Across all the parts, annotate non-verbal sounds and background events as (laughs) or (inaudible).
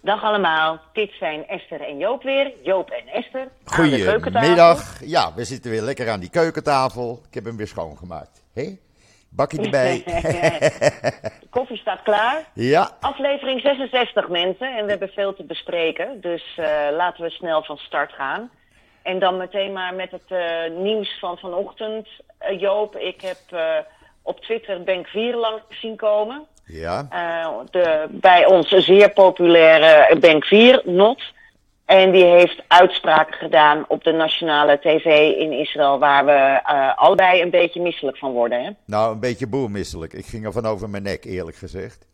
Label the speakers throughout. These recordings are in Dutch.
Speaker 1: Dag allemaal, dit zijn Esther en Joop weer. Joop en Esther. aan de keukentafel.
Speaker 2: Goedemiddag. Ja, we zitten weer lekker aan die keukentafel. Ik heb hem weer schoongemaakt. Hé? Bakje erbij.
Speaker 1: De (laughs) koffie staat klaar.
Speaker 2: ja,
Speaker 1: Aflevering 66 mensen en we hebben veel te bespreken. Dus eh, laten we snel van start gaan. En dan meteen maar met het eh, nieuws van vanochtend. Eh, Joop, ik heb op Twitter Bank 4 lang zien komen.
Speaker 2: Ja.
Speaker 1: Eh, de, bij ons zeer populaire Bank 4, Not. En die heeft uitspraken gedaan op de nationale tv in Israël, waar we eh, allebei een beetje misselijk van worden. Hè?
Speaker 2: Nou, een beetje boermisselijk. Ik ging er van over mijn nek, eerlijk gezegd.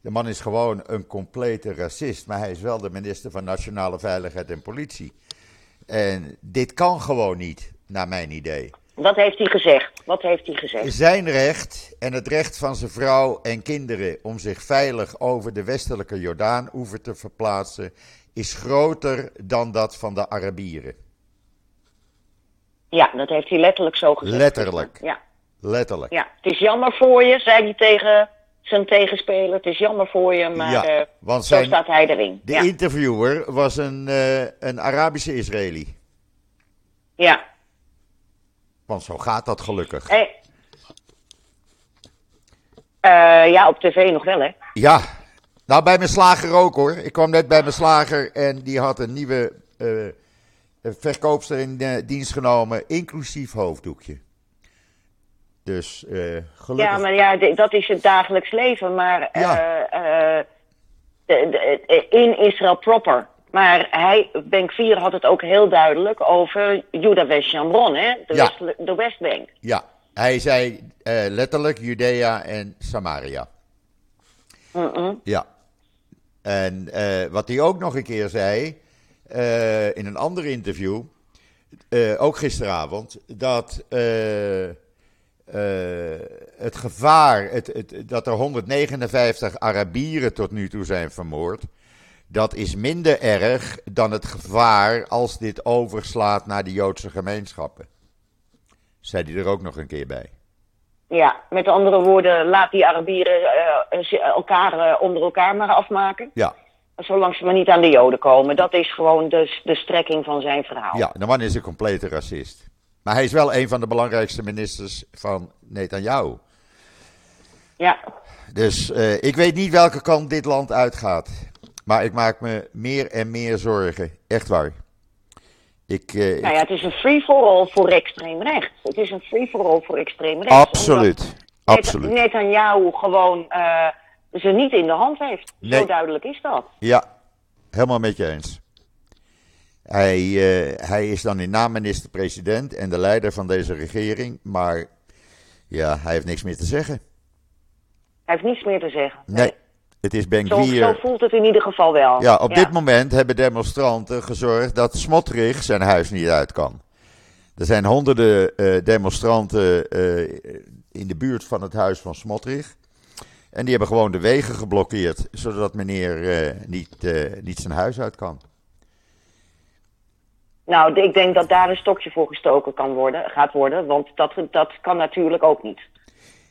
Speaker 2: De man is gewoon een complete racist, maar hij is wel de minister van Nationale Veiligheid en Politie. En dit kan gewoon niet, naar mijn idee.
Speaker 1: Wat heeft hij gezegd? Wat heeft hij gezegd?
Speaker 2: Zijn recht en het recht van zijn vrouw en kinderen om zich veilig over de westelijke Jordaan-oever te verplaatsen, is groter dan dat van de Arabieren.
Speaker 1: Ja, dat heeft hij letterlijk zo gezegd.
Speaker 2: Letterlijk.
Speaker 1: Ja,
Speaker 2: Letterlijk.
Speaker 1: ja. het is jammer voor je, zei hij tegen zijn tegenspeler. Het is jammer voor je, maar
Speaker 2: Ja,
Speaker 1: eh,
Speaker 2: want
Speaker 1: zo staat hij erin.
Speaker 2: De
Speaker 1: Ja,
Speaker 2: interviewer was een, eh, een Arabische Israëli.
Speaker 1: ja.
Speaker 2: Want zo gaat dat gelukkig.
Speaker 1: Hey. Eh, ja, op tv nog wel, hè?
Speaker 2: Ja, nou bij mijn slager ook hoor. Ik kwam net bij mijn slager en die had een nieuwe eh, eh, verkoopster in eh, dienst genomen, inclusief hoofddoekje. Dus eh, gelukkig.
Speaker 1: Ja, maar ja, dat is het dagelijks leven. Maar
Speaker 2: Ja.
Speaker 1: eh, eh, de- de- eh, in Israël proper. Maar hij, Bank 4 had het ook heel duidelijk over Juda West Jambron, hè? De,
Speaker 2: Ja.
Speaker 1: West, de Westbank.
Speaker 2: Ja, hij zei eh, letterlijk Judea en Samaria.
Speaker 1: Mm-mm.
Speaker 2: Ja. En eh, wat hij ook nog een keer zei, eh, in een ander interview, ook gisteravond, dat het gevaar, het, het, dat er 159 Arabieren tot nu toe zijn vermoord, dat is minder erg dan het gevaar als dit overslaat naar de Joodse gemeenschappen. Zei hij er ook nog een keer bij.
Speaker 1: Ja, met andere woorden, laat die Arabieren eh, elkaar eh, onder elkaar maar afmaken.
Speaker 2: Ja,
Speaker 1: Zolang ze maar niet aan de Joden komen. Dat is gewoon de, de strekking van zijn verhaal.
Speaker 2: Ja, de man is een complete racist. Maar hij is wel een van de belangrijkste ministers van Netanyahu.
Speaker 1: ja.
Speaker 2: Dus eh, ik weet niet welke kant dit land uitgaat. Maar ik maak me meer en meer zorgen. Echt waar. Ik, ik-
Speaker 1: Nou ja, het is een free-for-all voor extreem rechts. Het is een free-for-all voor extreem rechts.
Speaker 2: absoluut. Absoluut.
Speaker 1: Net, Netanyahu gewoon eh, ze niet in de hand heeft.
Speaker 2: Nee.
Speaker 1: Zo duidelijk is dat.
Speaker 2: Ja, helemaal met je eens. Hij, eh, hij is dan in naam minister-president en de leider van deze regering. Maar ja, hij heeft niks meer te zeggen.
Speaker 1: Hij heeft niets meer te zeggen.
Speaker 2: Nee, het is
Speaker 1: Zo, voelt het in ieder geval wel.
Speaker 2: Ja, op dit moment hebben demonstranten gezorgd dat Smotrich zijn huis niet uit kan. Er zijn honderden eh, demonstranten eh, in de buurt van het huis van Smotrich. En die hebben gewoon de wegen geblokkeerd, zodat meneer eh, niet, niet zijn huis uit kan.
Speaker 1: Nou, ik denk dat daar een stokje voor gestoken kan worden, gaat worden. Want dat, dat kan natuurlijk ook niet.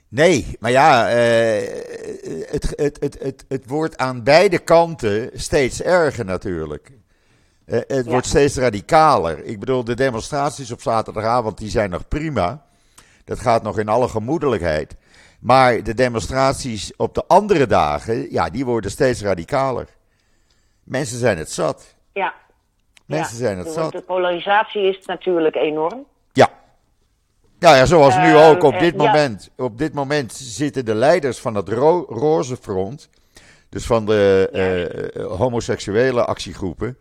Speaker 2: Nee, maar ja, eh, het, het, het, het, het wordt aan beide kanten steeds erger natuurlijk. Eh, het
Speaker 1: Ja.
Speaker 2: wordt steeds radicaler. Ik bedoel, de demonstraties op zaterdagavond die zijn nog prima. Dat gaat nog in alle gemoedelijkheid. Maar de demonstraties op de andere dagen, ja, die worden steeds radicaler. Mensen zijn het zat.
Speaker 1: Ja.
Speaker 2: Mensen
Speaker 1: ja.
Speaker 2: zijn het zat.
Speaker 1: De polarisatie is natuurlijk enorm.
Speaker 2: Ja. Ja, zoals nu
Speaker 1: Ehm,
Speaker 2: ook. Op
Speaker 1: eh,
Speaker 2: dit,
Speaker 1: ja.
Speaker 2: moment, op dit moment zitten de leiders van het ro Roze Front, dus van de eh, eh, homoseksuele actiegroepen,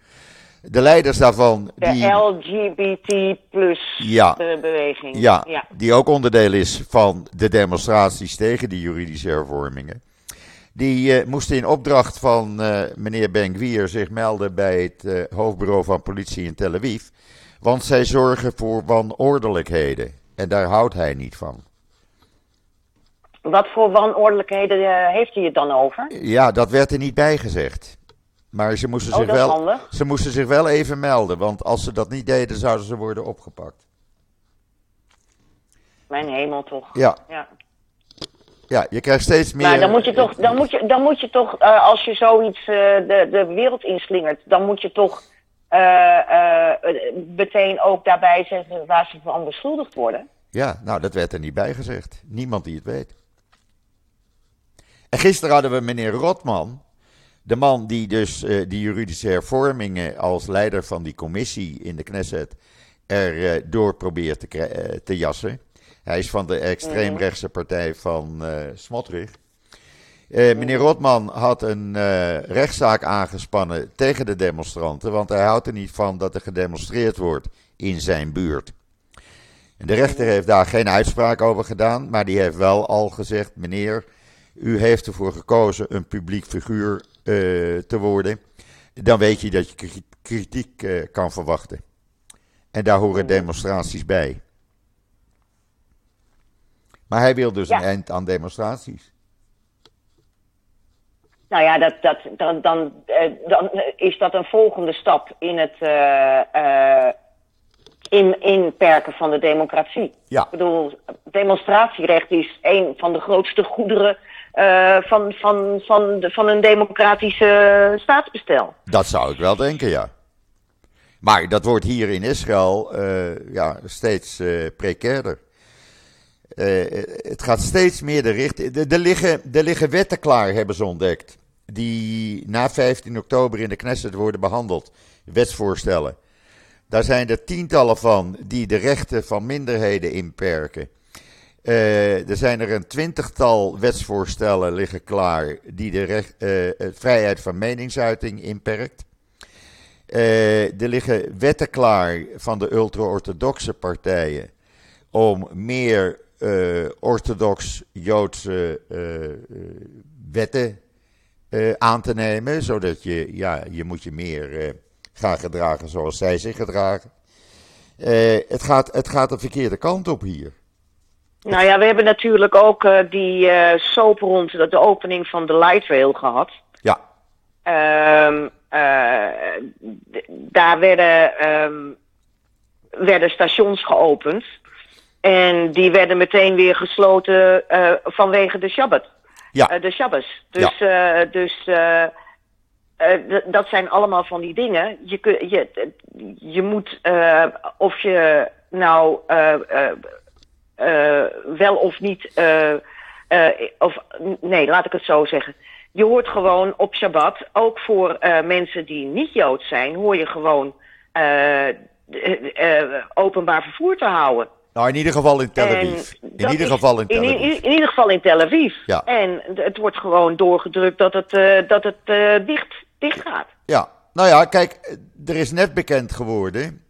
Speaker 2: de leiders daarvan,
Speaker 1: De
Speaker 2: die,
Speaker 1: LGBT plus
Speaker 2: Ja.
Speaker 1: beweging.
Speaker 2: ja,
Speaker 1: ja.
Speaker 2: die ook onderdeel is van de demonstraties tegen die juridische hervormingen, die eh, moesten in opdracht van eh, meneer Ben-Gvir zich melden bij het eh, hoofdbureau van politie in Tel Aviv, want zij zorgen voor wanordelijkheden. En daar houdt hij niet van.
Speaker 1: Wat voor wanordelijkheden eh, heeft hij het dan over?
Speaker 2: Ja, dat werd er niet bij gezegd. Maar ze moesten,
Speaker 1: Oh,
Speaker 2: zich wel,
Speaker 1: handig.
Speaker 2: ze moesten zich wel even melden. Want als ze dat niet deden, zouden ze worden opgepakt.
Speaker 1: Mijn hemel toch.
Speaker 2: Ja,
Speaker 1: Ja.
Speaker 2: Ja, je krijgt steeds meer...
Speaker 1: Maar dan moet je toch, dan moet je, dan moet je toch uh, als je zoiets uh, de, de wereld inslingert, dan moet je toch meteen ook daarbij zeggen waar ze van beschuldigd worden.
Speaker 2: Ja, nou dat werd er niet bij gezegd. Niemand die het weet. En gisteren hadden we meneer Rotman, de man die dus die juridische hervormingen als leider van die commissie in de Knesset er door probeert te, te jassen. Hij is van de extreemrechtse partij van uh, Smotrich. Uh, meneer Rotman had een uh, rechtszaak aangespannen tegen de demonstranten, want hij houdt er niet van dat er gedemonstreerd wordt in zijn buurt. En de rechter heeft daar geen uitspraak over gedaan, maar die heeft wel al gezegd: meneer, u heeft ervoor gekozen een publiek figuur te worden. Dan weet je dat je kritiek kan verwachten. En daar horen demonstraties bij. Maar hij wil dus een eind aan demonstraties.
Speaker 1: Nou ja, dat, dat, dan, dan, eh, dan is dat een volgende stap in het uh, in, inperken van de democratie.
Speaker 2: Ja.
Speaker 1: Ik bedoel, demonstratierecht is een van de grootste goederen uh, van, van, van, de, van een democratische staatsbestel.
Speaker 2: Dat zou ik wel denken, ja. Maar dat wordt hier in Israël ja, steeds precairder. Uh, het gaat steeds meer de richting. Er liggen, liggen wetten klaar, hebben ze ontdekt. Die na 15 oktober in de Knesset worden behandeld. Wetsvoorstellen. Daar zijn er tientallen van die de rechten van minderheden inperken. Uh, er zijn er een twintigtal wetsvoorstellen liggen klaar die de recht, uh, vrijheid van meningsuiting inperkt. er liggen wetten klaar van de ultra-orthodoxe partijen om meer orthodox-Joodse uh, wetten uh, aan te nemen, zodat je, ja, je moet je meer gaan gedragen zoals zij zich gedragen. het, gaat, het gaat de verkeerde kant op hier.
Speaker 1: Nou ja, we hebben natuurlijk ook die soap rond de opening van de light rail gehad.
Speaker 2: Ja.
Speaker 1: Um, daar werden, um, werden stations geopend. En die werden meteen weer gesloten uh, vanwege de Shabbat.
Speaker 2: Ja.
Speaker 1: Uh, de Shabbos. Dus, ja. uh, dus dat zijn allemaal van die dingen. Je, kun, je, je moet, of je nou wel of niet, of nee, laat ik het zo zeggen. Je hoort gewoon op Shabbat, ook voor mensen die niet Jood zijn, hoor je gewoon openbaar vervoer te houden.
Speaker 2: Nou, in ieder geval in Tel Aviv. In ieder geval in Tel Aviv.
Speaker 1: In, in, ieder geval in Tel Aviv.
Speaker 2: Ja.
Speaker 1: En het wordt gewoon doorgedrukt dat het, uh, dat het uh, dicht, dicht gaat.
Speaker 2: Ja, nou ja, kijk, er is net bekend geworden,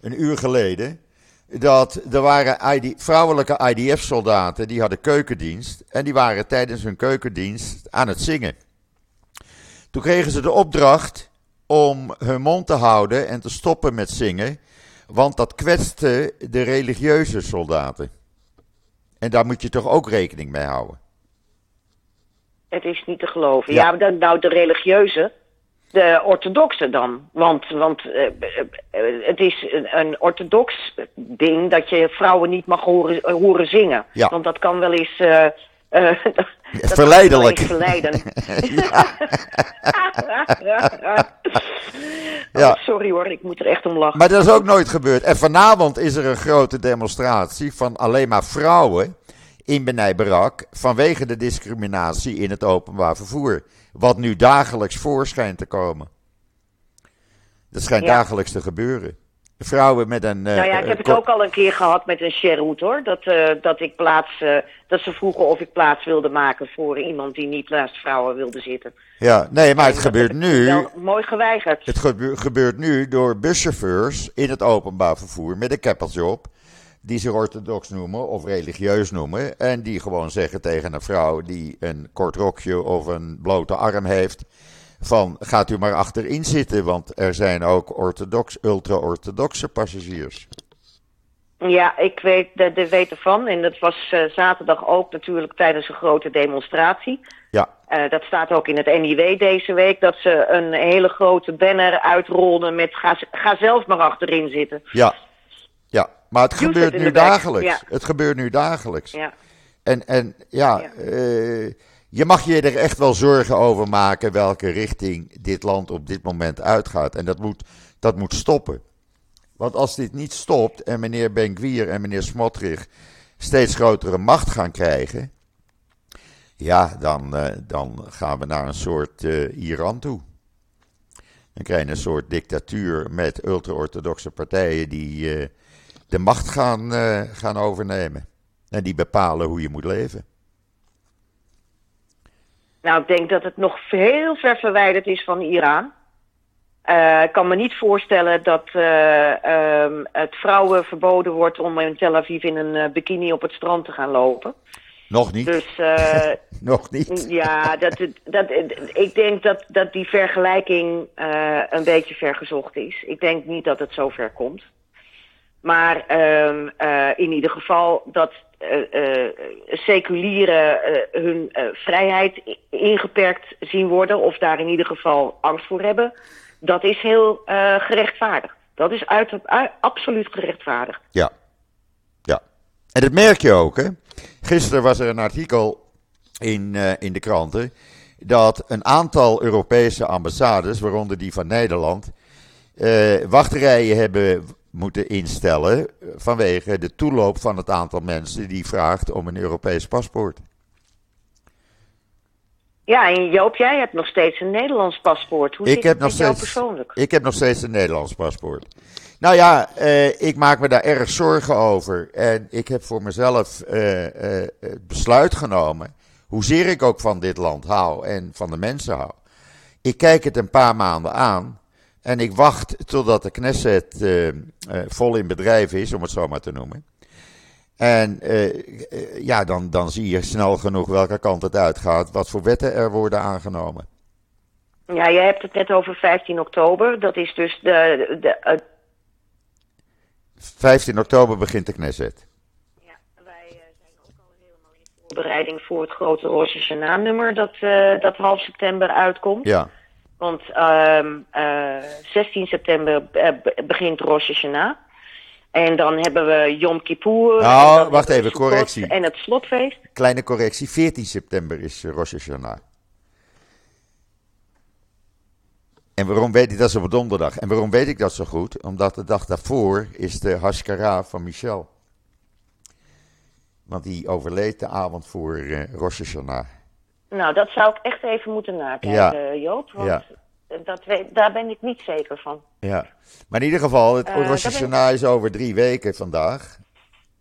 Speaker 2: een uur geleden, dat er waren ID, vrouwelijke IDF-soldaten die hadden keukendienst. En die waren tijdens hun keukendienst aan het zingen. Toen kregen ze de opdracht om hun mond te houden en te stoppen met zingen. Want dat kwetste de religieuze soldaten. En daar moet je toch ook rekening mee houden?
Speaker 1: Het is niet te geloven. Ja, ja nou de religieuze, de orthodoxe dan. Want, want uh, het is een, een, orthodox ding dat je vrouwen niet mag horen, horen zingen.
Speaker 2: Ja.
Speaker 1: Want dat kan wel eens... (laughs) Uh, uh,
Speaker 2: Verleidelijk.
Speaker 1: verleiden. (laughs) ja. (laughs) Oh, sorry hoor, ik moet er echt om lachen.
Speaker 2: Maar dat is ook nooit gebeurd. En vanavond is er een grote demonstratie van alleen maar vrouwen in Benai Barak vanwege de discriminatie in het openbaar vervoer. Wat nu dagelijks voor schijnt te komen. Dat schijnt ja. dagelijks te gebeuren. Vrouwen met een.
Speaker 1: nou ja, ik heb het ook al een keer gehad met een Sherwood hoor. Dat, uh, dat ik plaats. Uh, dat ze vroegen of ik plaats wilde maken voor iemand die niet naast vrouwen wilde zitten.
Speaker 2: Ja, nee, maar het gebeurt nu.
Speaker 1: Wel mooi geweigerd.
Speaker 2: Het gebe gebeurt nu door buschauffeurs in het openbaar vervoer met een keppeltje op. Die zich orthodox noemen of religieus noemen. En die gewoon zeggen tegen een vrouw die een kort rokje of een blote arm heeft van gaat u maar achterin zitten, want er zijn ook orthodox, ultra-orthodoxe passagiers.
Speaker 1: Ja, ik weet, de, de weet ervan. En dat was uh, zaterdag ook natuurlijk tijdens een grote demonstratie.
Speaker 2: Ja.
Speaker 1: Uh, dat staat ook in het NIW deze week, dat ze een hele grote banner uitrollen met ga, ga zelf maar achterin zitten.
Speaker 2: Ja, ja. maar het gebeurt nu dagelijks. Ja. Het gebeurt nu dagelijks.
Speaker 1: Ja.
Speaker 2: En, en ja,
Speaker 1: Ja.
Speaker 2: eh, je mag je er echt wel zorgen over maken welke richting dit land op dit moment uitgaat. En dat moet, dat moet stoppen. Want als dit niet stopt en meneer Benkwier en meneer Smotrich steeds grotere macht gaan krijgen, ja, dan, eh, dan gaan we naar een soort eh, Iran toe. Dan krijg je een soort dictatuur met ultra-orthodoxe partijen die eh, de macht gaan, gaan overnemen. En die bepalen hoe je moet leven.
Speaker 1: Nou, ik denk dat het nog heel ver verwijderd is van Iran. Eh, ik kan me niet voorstellen dat eh, ehm, het vrouwen verboden wordt om in Tel Aviv in een eh, bikini op het strand te gaan lopen.
Speaker 2: Nog niet.
Speaker 1: Dus (laughs)
Speaker 2: Nog niet. (laughs)
Speaker 1: ja, dat, dat, ik denk dat, dat die vergelijking een beetje vergezocht is. Ik denk niet dat het zo ver komt. Maar ehm, eh, in ieder geval dat eh, eh, seculieren hun vrijheid ingeperkt zien worden, of daar in ieder geval angst voor hebben, dat is heel gerechtvaardigd. Dat is uit, absoluut gerechtvaardigd.
Speaker 2: Ja. Ja. En dat merk je ook, hè. Gisteren was er een artikel in, in de kranten dat een aantal Europese ambassades, waaronder die van Nederland, eh, wachtrijen hebben moeten instellen vanwege de toeloop van het aantal mensen die vraagt om een Europees paspoort.
Speaker 1: Ja, en Joop, jij hebt nog steeds een Nederlands paspoort. Hoe
Speaker 2: Ik
Speaker 1: zit
Speaker 2: heb
Speaker 1: het
Speaker 2: nog
Speaker 1: met jou
Speaker 2: steeds-
Speaker 1: persoonlijk?
Speaker 2: Ik heb nog steeds een Nederlands paspoort. Nou ja, eh, ik maak me daar erg zorgen over. En ik heb voor mezelf eh, eh, het besluit genomen, hoezeer ik ook van dit land hou en van de mensen hou. Ik kijk het een paar maanden aan en ik wacht totdat de Knesset eh, eh, vol in bedrijf is, om het zo maar te noemen. En eh, ja, dan, dan zie je snel genoeg welke kant het uitgaat, wat voor wetten er worden aangenomen.
Speaker 1: Ja, je hebt het net over 15 oktober. Dat is dus de, de, het
Speaker 2: 15 oktober begint de Knesset.
Speaker 1: Ja, wij zijn ook al helemaal in voorbereiding voor het grote Rosh Hashanah-nummer dat, dat half september uitkomt.
Speaker 2: Ja,
Speaker 1: Want ehm, eh, 16 september eh, be- begint Rosh Hashanah. En dan hebben we Yom Kippur.
Speaker 2: Nou, wacht even, correctie.
Speaker 1: En het slotfeest.
Speaker 2: kleine correctie. 14 september is eh, Rosh Hashanah. En waarom weet ik dat is op donderdag? En waarom weet ik dat zo goed? Omdat de dag daarvoor is de Hashkara van Michel. Want die overleed de avond voor eh Rosh Hashanah.
Speaker 1: Nou, dat zou ik echt even moeten nakijken,
Speaker 2: Ja.
Speaker 1: Joop. Want
Speaker 2: Ja.
Speaker 1: dat weet, daar ben ik niet zeker van.
Speaker 2: Ja. Maar in ieder geval, het
Speaker 1: Eh,
Speaker 2: Hashanah is over drie weken vandaag.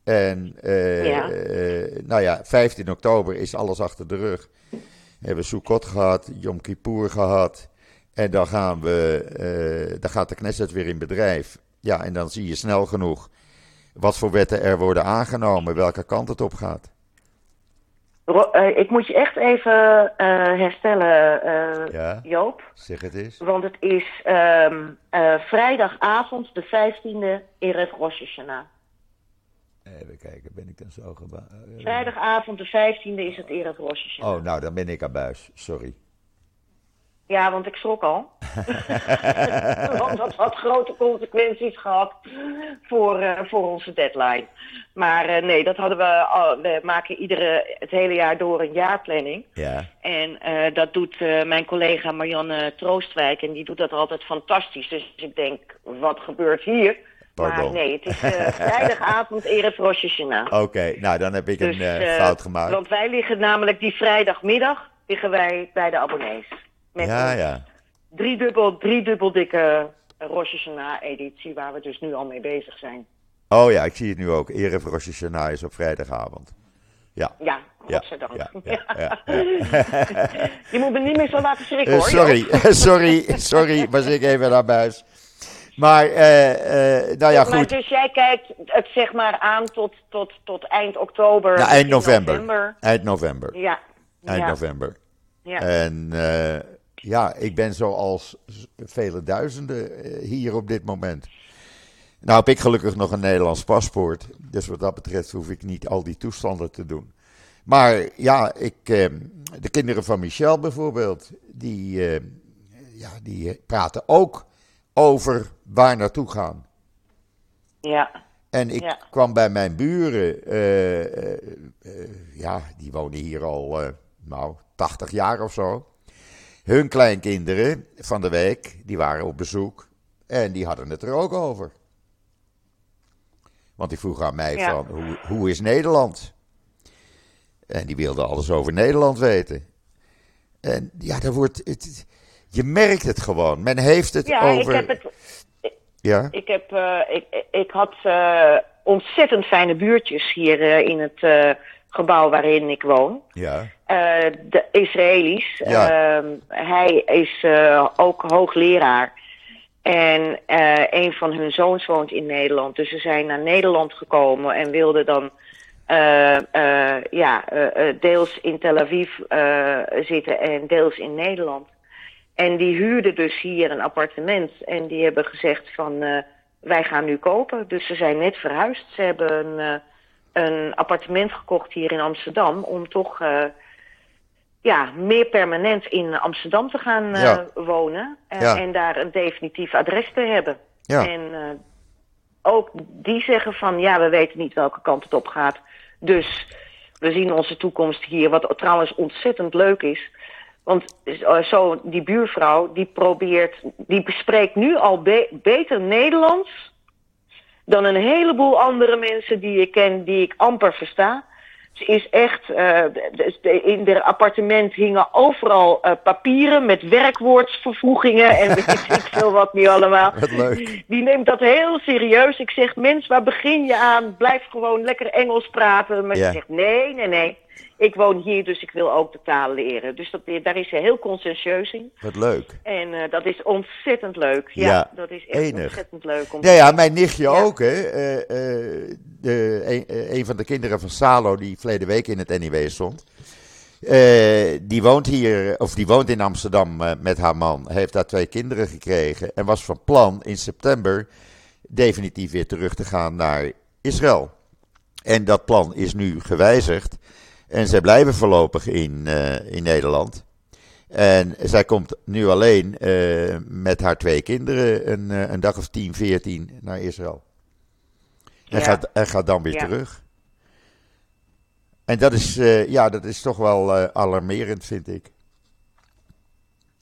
Speaker 2: En eh,
Speaker 1: Ja.
Speaker 2: eh, nou ja, 15 oktober is alles achter de rug. We hebben Sukkot gehad, Yom Kippur gehad. En dan, gaan we, eh, dan gaat de Knesset weer in bedrijf. Ja, en dan zie je snel genoeg wat voor wetten er worden aangenomen, welke kant het op gaat.
Speaker 1: Ro- eh, ik moet je echt even eh, herstellen, eh,
Speaker 2: Ja.
Speaker 1: Joop.
Speaker 2: Zeg het eens.
Speaker 1: Want het is eh, vrijdagavond, de 15e, Erev Rosh Hashanah.
Speaker 2: Even kijken, ben ik dan zo
Speaker 1: Vrijdagavond, de 15e, is het Erev Rosh Hashanah.
Speaker 2: Oh, nou, dan ben ik abuis. Sorry.
Speaker 1: Ja, want ik schrok al. (laughs) want dat had grote consequenties gehad voor, eh, voor onze deadline. Maar eh, nee, dat hadden we al. We maken iedere, het hele jaar door een jaarplanning.
Speaker 2: Ja.
Speaker 1: En eh, dat doet mijn collega Marianne Troostwijk. En die doet dat altijd fantastisch. Dus ik denk, wat gebeurt hier?
Speaker 2: Pardon.
Speaker 1: Maar nee, het is (laughs) vrijdagavond Erev Rosh Hashanah.
Speaker 2: Oké, nou, dan heb ik
Speaker 1: Dus,
Speaker 2: een eh, fout gemaakt.
Speaker 1: Want wij liggen namelijk die vrijdagmiddag liggen wij bij de abonnees. Met
Speaker 2: Ja, ja.
Speaker 1: driedubbel, driedubbel dikke Rosh Hashanah-editie waar we dus nu al mee bezig zijn.
Speaker 2: Oh ja, ik zie het nu ook. Erev Rosh Hashanah is op vrijdagavond. Ja.
Speaker 1: Ja,
Speaker 2: Ja,
Speaker 1: godzijdank.
Speaker 2: ja, ja, ja, (laughs) (laughs)
Speaker 1: Je moet me niet meer zo laten schrikken
Speaker 2: Eh,
Speaker 1: hoor.
Speaker 2: sorry, (laughs) sorry, sorry, was ik even naar buis. Maar, eh, eh, nou ja,
Speaker 1: Maar
Speaker 2: goed.
Speaker 1: dus jij kijkt het zeg maar aan tot, tot, tot eind oktober.
Speaker 2: Nou, eind november. Eind november.
Speaker 1: Ja.
Speaker 2: Eind
Speaker 1: ja.
Speaker 2: november.
Speaker 1: Ja.
Speaker 2: En eh, ja, ik ben zoals vele duizenden eh, hier op dit moment. Nou heb ik gelukkig nog een Nederlands paspoort. Dus wat dat betreft hoef ik niet al die toestanden te doen. Maar ja, ik, eh, de kinderen van Michel bijvoorbeeld, die, eh, ja, die praten ook over waar naartoe gaan.
Speaker 1: ja.
Speaker 2: En ik kwam bij mijn buren, ja, die wonen hier al, nou, 80 jaar of zo. Hun kleinkinderen van de week, die waren op bezoek en die hadden het er ook over. Want die vroeg aan mij van, hoe, hoe is Nederland? En die wilde alles over Nederland weten. En ja, daar wordt het, je merkt het gewoon. Men heeft het
Speaker 1: ja,
Speaker 2: over.
Speaker 1: Ik heb het, ja, ik, heb, uh, ik, ik had uh, ontzettend fijne buurtjes hier uh, in het gebouw waarin ik woon.
Speaker 2: Ja.
Speaker 1: De Israëli's. Ja. Ehm, hij is ook hoogleraar. En een van hun zoons woont in Nederland. Dus ze zijn naar Nederland gekomen en wilden dan uh, uh, ja, uh, deels in Tel Aviv zitten en deels in Nederland. En die huurden dus hier een appartement en die hebben gezegd van wij gaan nu kopen. Dus ze zijn net verhuisd. Ze hebben een, een appartement gekocht hier in Amsterdam om toch ja, meer permanent in Amsterdam te gaan wonen. Ja. En daar een definitief adres te hebben. Ja. En ook die zeggen van ja, we weten niet welke kant het op gaat. Dus we zien onze toekomst hier, wat trouwens ontzettend leuk is. Want eh, zo, die buurvrouw, die probeert, die bespreekt nu al beter Nederlands dan een heleboel andere mensen die ik ken, die ik amper versta. Ze is echt, uh, in haar appartement hingen overal uh, papieren met werkwoordsvervoegingen en weet ik (laughs) veel wat niet allemaal.
Speaker 2: Wat leuk.
Speaker 1: Die neemt dat heel serieus. Ik zeg, mens, waar begin je aan? Blijf gewoon lekker Engels praten. Maar ze zegt, nee, nee, nee. Ik woon hier, dus ik wil ook de taal leren. Dus dat, daar is ze heel conscientieus in.
Speaker 2: Wat leuk.
Speaker 1: En uh, dat is ontzettend leuk. Ja, ja dat is echt enig. ontzettend leuk. Om
Speaker 2: ja, ja, mijn nichtje ook, hè. Uh, uh, de, een, een, van de kinderen van Salo, die verleden week in het NIW stond. die woont hier, of die woont in Amsterdam met haar man. Heeft daar twee kinderen gekregen. En was van plan in september definitief weer terug te gaan naar Israël. En dat plan is nu gewijzigd. En zij blijven voorlopig in, uh, in Nederland. En zij komt nu alleen uh, met haar twee kinderen een, uh, een dag of 10, 14 naar Israël. En, ja. gaat, en gaat dan weer ja. terug. En dat is, ja, dat is toch wel alarmerend, vind ik.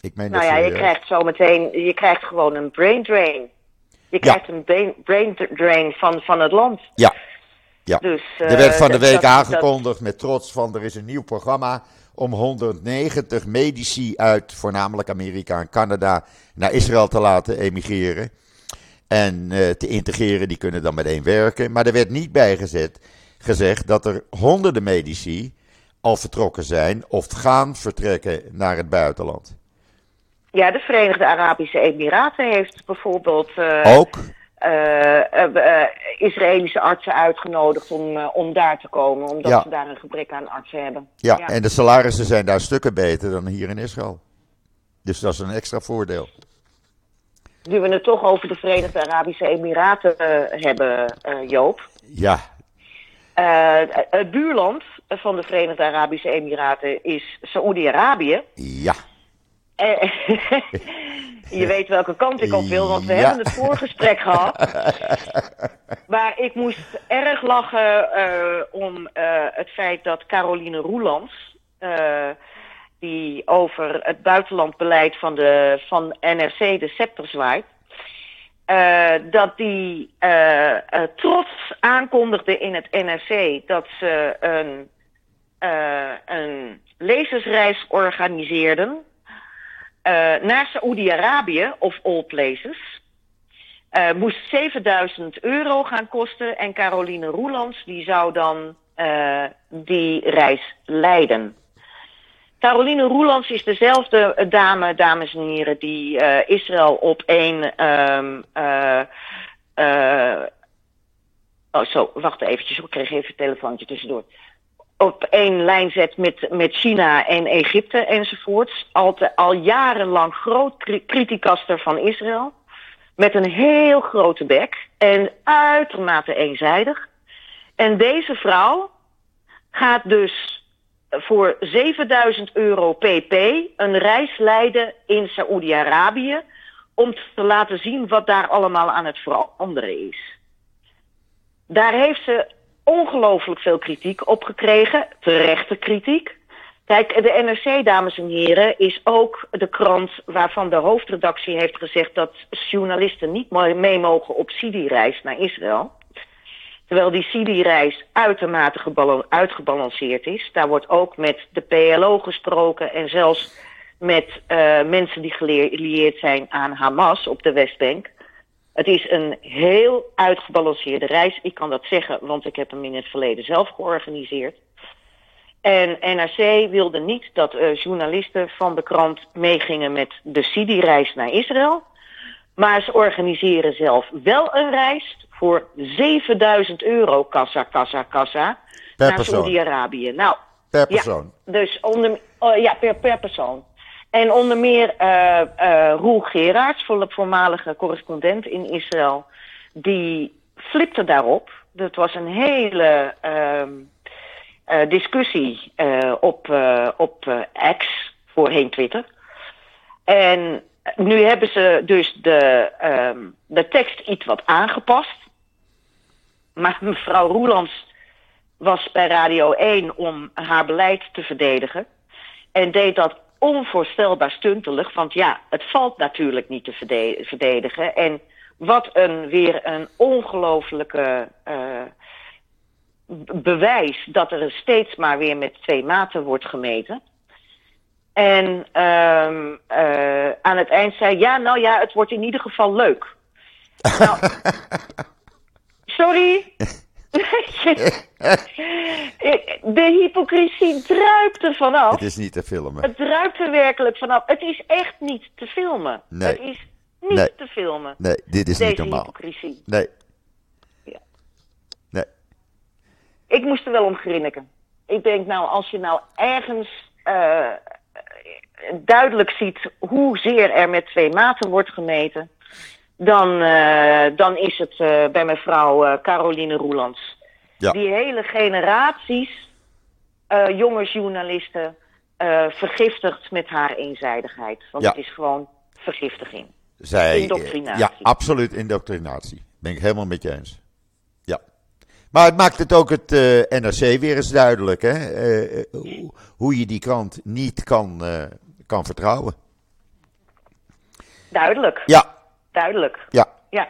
Speaker 1: ik meen nou ja, je krijgt zometeen, je krijgt gewoon een brain drain. Je krijgt een brain, brain drain van, van het land.
Speaker 2: Ja, ja. Dus, uh, er werd van de week aangekondigd met trots van er is een nieuw programma om 190 medici uit voornamelijk Amerika en Canada naar Israël te laten emigreren. En uh, te integreren, die kunnen dan meteen werken. Maar er werd niet bijgezet gezegd dat er honderden medici al vertrokken zijn of gaan vertrekken naar het buitenland.
Speaker 1: Ja, de Verenigde Arabische Emiraten heeft bijvoorbeeld. Uh,
Speaker 2: Ook?
Speaker 1: Uh, Israëlische artsen uitgenodigd om, om daar te komen, omdat ze daar een gebrek aan artsen hebben.
Speaker 2: Ja, ja, en de salarissen zijn daar stukken beter dan hier in Israël. Dus dat is een extra voordeel.
Speaker 1: Nu we het toch over de Verenigde Arabische Emiraten hebben, Joop.
Speaker 2: Ja.
Speaker 1: het buurland van de Verenigde Arabische Emiraten is Saoedi-Arabië.
Speaker 2: Ja. (laughs) (laughs)
Speaker 1: Je weet welke kant ik op wil, want we hebben het voorgesprek (laughs) gehad. Maar ik moest erg lachen uh, om uh, het feit dat Caroline Roelands, uh, die over het buitenlandbeleid van, de, van NRC de scepter zwaait, dat die trots aankondigde in het NRC dat ze een, een lezersreis organiseerden naar Saoedi-Arabië, of all places. Uh, moest 7000 euro gaan kosten en Caroline Roelands die zou dan uh, die reis leiden. Caroline Roelands is dezelfde dame, dames en heren, die Israël op één. Um, oh, zo, wacht eventjes, ik kreeg even een telefoontje tussendoor op één lijn zet met, met China en Egypte enzovoorts. Al, al jarenlang groot criticaster van Israël. Met een heel grote bek en uitermate eenzijdig. En deze vrouw gaat dus voor 7000 euro pp een reis leiden in Saoedi-Arabië om te laten zien wat daar allemaal aan het veranderen is. Daar heeft ze ongelooflijk veel kritiek op gekregen. Terechte kritiek. Kijk, de NRC, dames en heren, is ook de krant waarvan de hoofdredactie heeft gezegd dat journalisten niet mee mogen op CD-reis naar Israël. Terwijl die CD-reis uitermate uitgebalanceerd is. Daar wordt ook met de PLO gesproken en zelfs met uh, mensen die gelieerd zijn aan Hamas op de Westbank. Het is een heel uitgebalanceerde reis. Ik kan dat zeggen, want ik heb hem in het verleden zelf georganiseerd. En NRC wilde niet dat uh, journalisten van de krant meegingen met de Sidi-reis naar Israël. Maar ze organiseren zelf wel een reis voor 7000 euro, kassa, kassa, kassa,
Speaker 2: per
Speaker 1: naar Saudi-Arabië. Nou,
Speaker 2: per persoon?
Speaker 1: Ja, dus onder, oh, ja, per, per persoon. En onder meer uh, uh, Roel Gerards, voormalige correspondent in Israël, die flipte daarop. Dat was een hele uh, discussie op, op X, voorheen Twitter. En nu hebben ze dus de, um, de tekst iets wat aangepast. Maar mevrouw Roelands was bij Radio 1 om haar beleid te verdedigen. En deed dat onvoorstelbaar stuntelig. Want ja, het valt natuurlijk niet te verdedigen. En wat een weer een ongelofelijke uh, bewijs dat er steeds maar weer met twee maten wordt gemeten. En um, uh, aan het eind zei, ja, nou ja, het wordt in ieder geval leuk. (laughs) nou, sorry. (laughs) (laughs) De hypocrisie druipt er vanaf.
Speaker 2: Het is niet te filmen.
Speaker 1: Het druipt er werkelijk vanaf. Het is echt niet te filmen.
Speaker 2: Nee.
Speaker 1: Het is niet
Speaker 2: Nee.
Speaker 1: te filmen.
Speaker 2: Nee, dit is
Speaker 1: Deze
Speaker 2: niet normaal.
Speaker 1: hypocrisie.
Speaker 2: Nee.
Speaker 1: Ja.
Speaker 2: Nee.
Speaker 1: Ik moest er wel om grinniken. Ik denk nou, als je nou ergens eh, duidelijk ziet hoezeer er met twee maten wordt gemeten, dan, eh, dan is het eh, bij mevrouw eh, Caroline Roelands.
Speaker 2: Ja.
Speaker 1: Die hele generaties jonge journalisten vergiftigt met haar eenzijdigheid. Want
Speaker 2: Ja.
Speaker 1: het is gewoon vergiftiging.
Speaker 2: Zij,
Speaker 1: Indoctrinatie.
Speaker 2: Ja, absoluut indoctrinatie. Ben ik helemaal met je eens. Ja. Maar het maakt het ook het NRC weer eens duidelijk, hè? hoe, hoe je die krant niet kan, kan vertrouwen.
Speaker 1: Duidelijk,
Speaker 2: Ja,
Speaker 1: duidelijk.
Speaker 2: ja.
Speaker 1: Ja,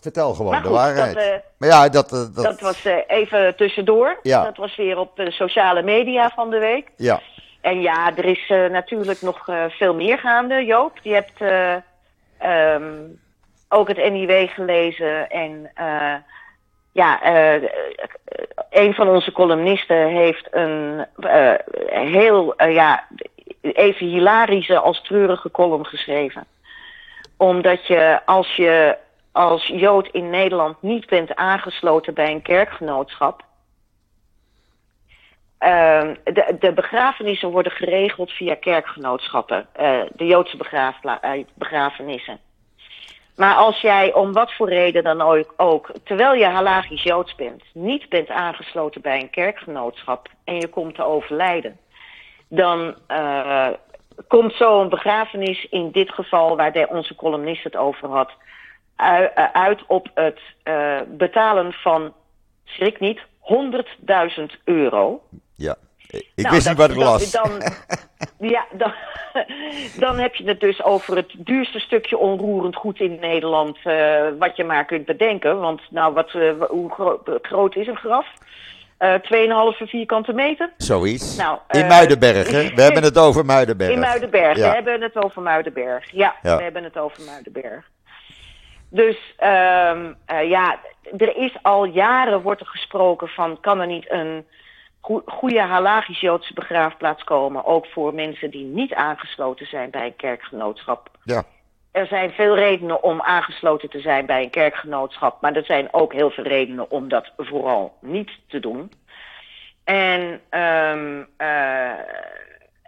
Speaker 2: Vertel gewoon
Speaker 1: Maar
Speaker 2: de waarheid.
Speaker 1: dat, eh,
Speaker 2: maar ja, dat, eh, dat,
Speaker 1: dat was eh, even tussendoor.
Speaker 2: Ja.
Speaker 1: Dat was weer op de sociale media van de week.
Speaker 2: ja,
Speaker 1: En ja, er is natuurlijk nog veel meer gaande, Joop. Je hebt eh, ehm, ook het NIW gelezen. En ja, een van onze columnisten heeft een heel, ja, even hilarische als treurige column geschreven. Omdat je als je als Jood in Nederland niet bent aangesloten bij een kerkgenootschap. Ehm, de, begrafenissen worden geregeld via kerkgenootschappen, eh, de Joodse eh, begrafenissen. Maar als jij om wat voor reden dan ook, ook, terwijl je halachisch Joods bent, niet bent aangesloten bij een kerkgenootschap en je komt te overlijden, dan komt zo'n begrafenis in dit geval, waar de, onze columnist het over had, eh, uit op het eh, betalen van, schrik niet, 100.000 euro.
Speaker 2: ja. Ik
Speaker 1: Nou,
Speaker 2: wist
Speaker 1: dat-
Speaker 2: niet wat ik
Speaker 1: dat-
Speaker 2: las.
Speaker 1: Dan, (laughs) ja, dan, (laughs) dan heb je het dus over het duurste stukje onroerend goed in Nederland. eh, wat je maar kunt bedenken. Want, nou, wat, hoe gro- groot is een graf? Eh 2,5 vierkante meter?
Speaker 2: Zoiets.
Speaker 1: Nou,
Speaker 2: in
Speaker 1: eh,
Speaker 2: Muidenberg, hè? (laughs) We hebben het over Muidenberg.
Speaker 1: In Muidenberg.
Speaker 2: Ja.
Speaker 1: We hebben het over Muidenberg. Ja,
Speaker 2: Ja.
Speaker 1: we hebben het over Muidenberg. Dus ehm, eh, ja, er is al jaren wordt er gesproken van kan er niet een goe- goede halachisch Joodse begraafplaats komen, ook voor mensen die niet aangesloten zijn bij een kerkgenootschap.
Speaker 2: Ja.
Speaker 1: Er zijn veel redenen om aangesloten te zijn bij een kerkgenootschap, maar er zijn ook heel veel redenen om dat vooral niet te doen. En ehm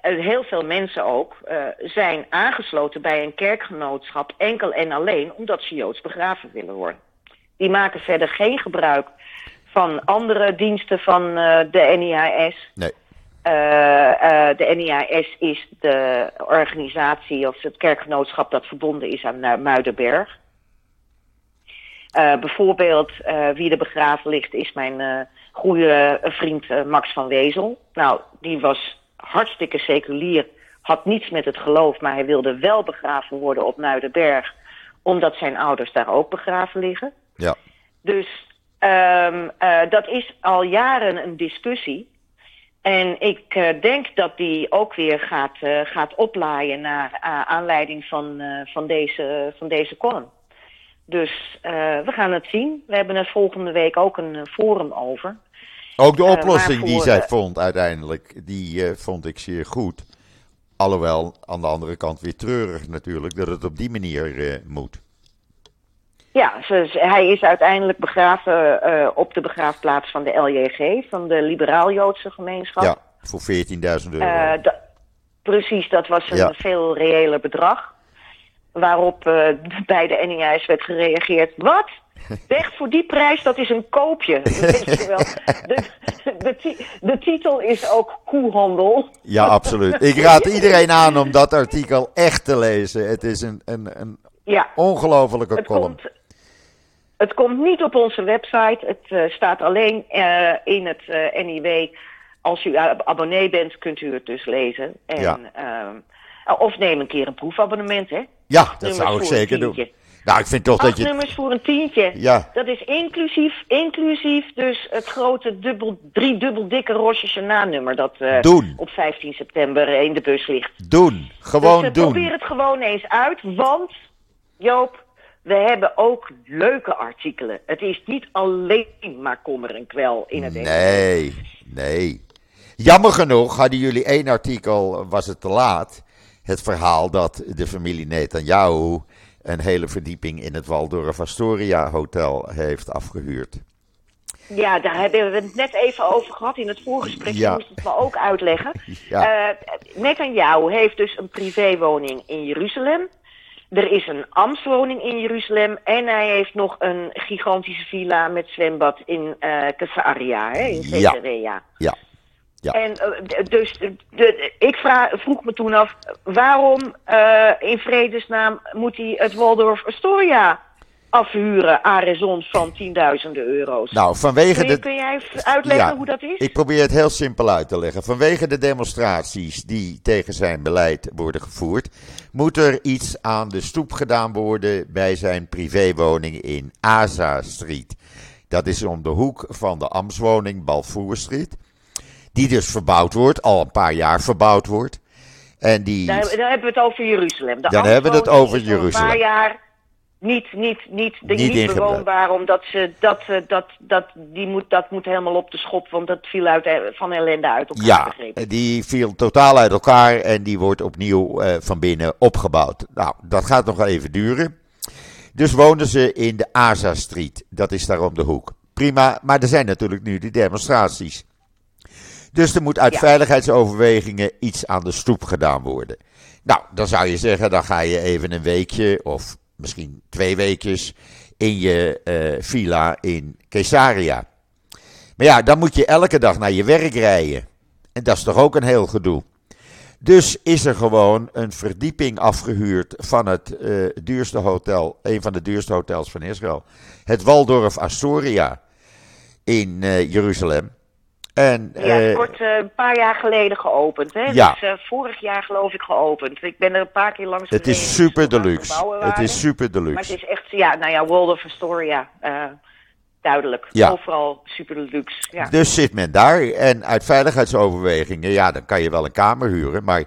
Speaker 1: eh, heel veel mensen ook eh, zijn aangesloten bij een kerkgenootschap enkel en alleen omdat ze Joods begraven willen worden. Die maken verder geen gebruik van andere diensten van eh, de NIHS.
Speaker 2: Nee.
Speaker 1: Eh, eh, de NIHS is de organisatie of het kerkgenootschap dat verbonden is aan uh, Muidenberg. Bijvoorbeeld, wie er begraven ligt, is mijn goede vriend Max van Wezel. Nou, die was hartstikke seculier, had niets met het geloof, maar hij wilde wel begraven worden op Muidenberg, omdat zijn ouders daar ook begraven liggen.
Speaker 2: Ja.
Speaker 1: Dus um, dat is al jaren een discussie. En ik uh, denk dat die ook weer gaat, uh, gaat oplaaien naar uh, aanleiding van, van, deze, van deze column. Dus we gaan het zien. We hebben het volgende week ook een forum over.
Speaker 2: Ook de oplossing die zij vond uiteindelijk, die vond ik zeer goed. Alhoewel, aan de andere kant weer treurig natuurlijk, dat het op die manier moet.
Speaker 1: Ja, hij is uiteindelijk begraven uh, op de begraafplaats van de LJG, van de Liberaal-Joodse gemeenschap.
Speaker 2: Ja, voor 14.000 euro.
Speaker 1: Uh, precies, dat was een ja. veel reëler bedrag. Waarop uh, bij de NIS werd gereageerd. Wat? Weg voor die prijs, dat is een koopje. (laughs) Weet je wel. De, de, de, titel is ook koehandel.
Speaker 2: Ja, absoluut. Ik raad iedereen aan om dat artikel echt te lezen. Het is een, een, een ja. ongelofelijke column.
Speaker 1: Komt, het komt niet op onze website. Het uh, staat alleen uh, in het uh, NIW. Als u abonnee bent, kunt u het dus lezen. En, ja. of neem een keer een proefabonnement, hè?
Speaker 2: Ja, Acht dat zou ik zeker doen. Nou, ik vind toch
Speaker 1: Acht
Speaker 2: dat je...
Speaker 1: nummers voor een tientje.
Speaker 2: Ja.
Speaker 1: Dat is inclusief, inclusief dus het grote dubbel, drie dubbel dikke Rosh Hashanah-nummer... dat op 15 september in de bus ligt.
Speaker 2: Doen. Gewoon
Speaker 1: dus,
Speaker 2: doen.
Speaker 1: probeer het gewoon eens uit, want... Joop, we hebben ook leuke artikelen. Het is niet alleen maar kommer en kwel in het
Speaker 2: Nee, nee. Jammer genoeg hadden jullie één artikel, was het te laat. Het verhaal dat de familie Netanyahu een hele verdieping in het Waldorf Astoria Hotel heeft afgehuurd.
Speaker 1: Ja, daar hebben we het net even over gehad in het voorgesprek. Ja. Je moest het me ook uitleggen. (laughs)
Speaker 2: Ja.
Speaker 1: Uh, Netanyahu heeft dus een privéwoning in Jeruzalem. Er is een ambtswoning in Jeruzalem en hij heeft nog een gigantische villa met zwembad in uh, Caesarea, hè, in Caesarea.
Speaker 2: Ja. ja. ja.
Speaker 1: En uh, dus de, de, ik vraag, vroeg me toen af, waarom uh, in vredesnaam moet hij het Waldorf Astoria afhuren aan raison van tienduizenden euro's.
Speaker 2: Nou, vanwege de...
Speaker 1: kun jij uitleggen
Speaker 2: ja,
Speaker 1: hoe dat is?
Speaker 2: Ik probeer het heel simpel uit te leggen. Vanwege de demonstraties die tegen zijn beleid worden gevoerd, moet er iets aan de stoep gedaan worden bij zijn privéwoning in Aza Street. Dat is om de hoek van de ambtswoning Balfour Street. Die dus verbouwd wordt, al een paar jaar verbouwd wordt. En die...
Speaker 1: Dan, dan hebben we het over Jeruzalem. De
Speaker 2: dan hebben we het over Jeruzalem.
Speaker 1: Een paar jaar niet, niet, niet, de, niet, niet bewoonbaar, omdat ze dat, dat, dat, die moet, dat moet helemaal op de schop, want dat viel uit, van ellende uit elkaar.
Speaker 2: Ja,
Speaker 1: begrepen.
Speaker 2: die viel totaal uit elkaar en die wordt opnieuw uh, van binnen opgebouwd. Nou, dat gaat nog even duren. Dus woonden ze in de Aza Street, dat is daar om de hoek. Prima, maar er zijn natuurlijk nu die demonstraties. Dus er moet uit
Speaker 1: Ja.
Speaker 2: veiligheidsoverwegingen iets aan de stoep gedaan worden. Nou, dan zou je zeggen, dan ga je even een weekje of misschien twee weekjes in je eh, villa in Caesarea. Maar ja, dan moet je elke dag naar je werk rijden. En dat is toch ook een heel gedoe. Dus is er gewoon een verdieping afgehuurd van het eh, duurste hotel, een van de duurste hotels van Israël. Het Waldorf Astoria in eh, Jeruzalem. En,
Speaker 1: Ja,
Speaker 2: eh,
Speaker 1: het wordt eh, een paar jaar geleden geopend. Hè?
Speaker 2: Ja.
Speaker 1: Dus, eh, vorig jaar geloof ik geopend. Ik ben er een paar keer langs
Speaker 2: het is super deluxe. Het is super
Speaker 1: Maar
Speaker 2: deluxe.
Speaker 1: het is echt, ja, nou ja, World of Astoria. eh, duidelijk.
Speaker 2: Ja.
Speaker 1: Overal super deluxe. Ja.
Speaker 2: Dus zit men daar en uit veiligheidsoverwegingen, ja, dan kan je wel een kamer huren, maar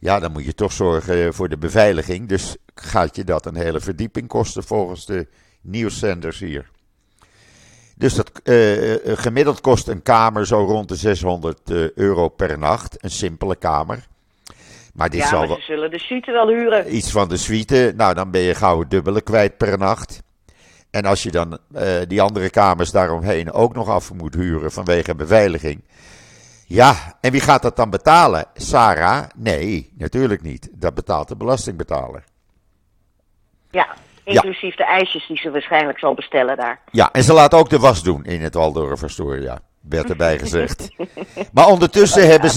Speaker 2: ja, dan moet je toch zorgen voor de beveiliging. Dus gaat je dat een hele verdieping kosten volgens de nieuwszenders hier. Dus dat, eh, eh, gemiddeld kost een kamer zo rond de 600 eh, euro per nacht. Een simpele kamer. Maar dit
Speaker 1: ja,
Speaker 2: zal
Speaker 1: maar
Speaker 2: wel
Speaker 1: ze zullen de suite wel huren.
Speaker 2: iets van de suite. Nou, dan ben je gauw het dubbele kwijt per nacht. En als je dan die andere kamers daaromheen ook nog af moet huren vanwege beveiliging. Ja, en wie gaat dat dan betalen? Sarah? Nee, natuurlijk niet. Dat betaalt de belastingbetaler.
Speaker 1: Ja, inclusief de ijsjes die ze waarschijnlijk zal bestellen daar.
Speaker 2: Ja, en ze laat ook de was doen in het Waldorf Astoria. Werd erbij gezegd. (laughs) Maar ondertussen hebben